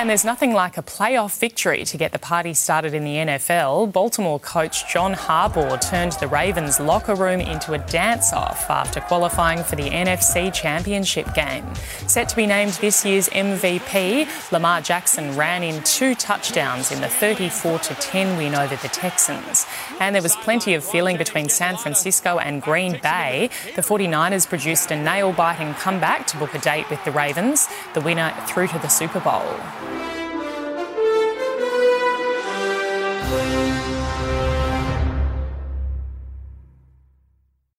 And there's nothing like a playoff victory to get the party started in the NFL. Baltimore coach John Harbaugh turned the Ravens locker room into a dance off after qualifying for the NFC Championship game. Set to be named this year's MVP, Lamar Jackson ran in two touchdowns in the 34 10 win over the Texans. And there was plenty of feeling between San Francisco and Green Bay. The 49ers produced a nail biting comeback to book a date with the Ravens, the winner through to the Super Bowl. Música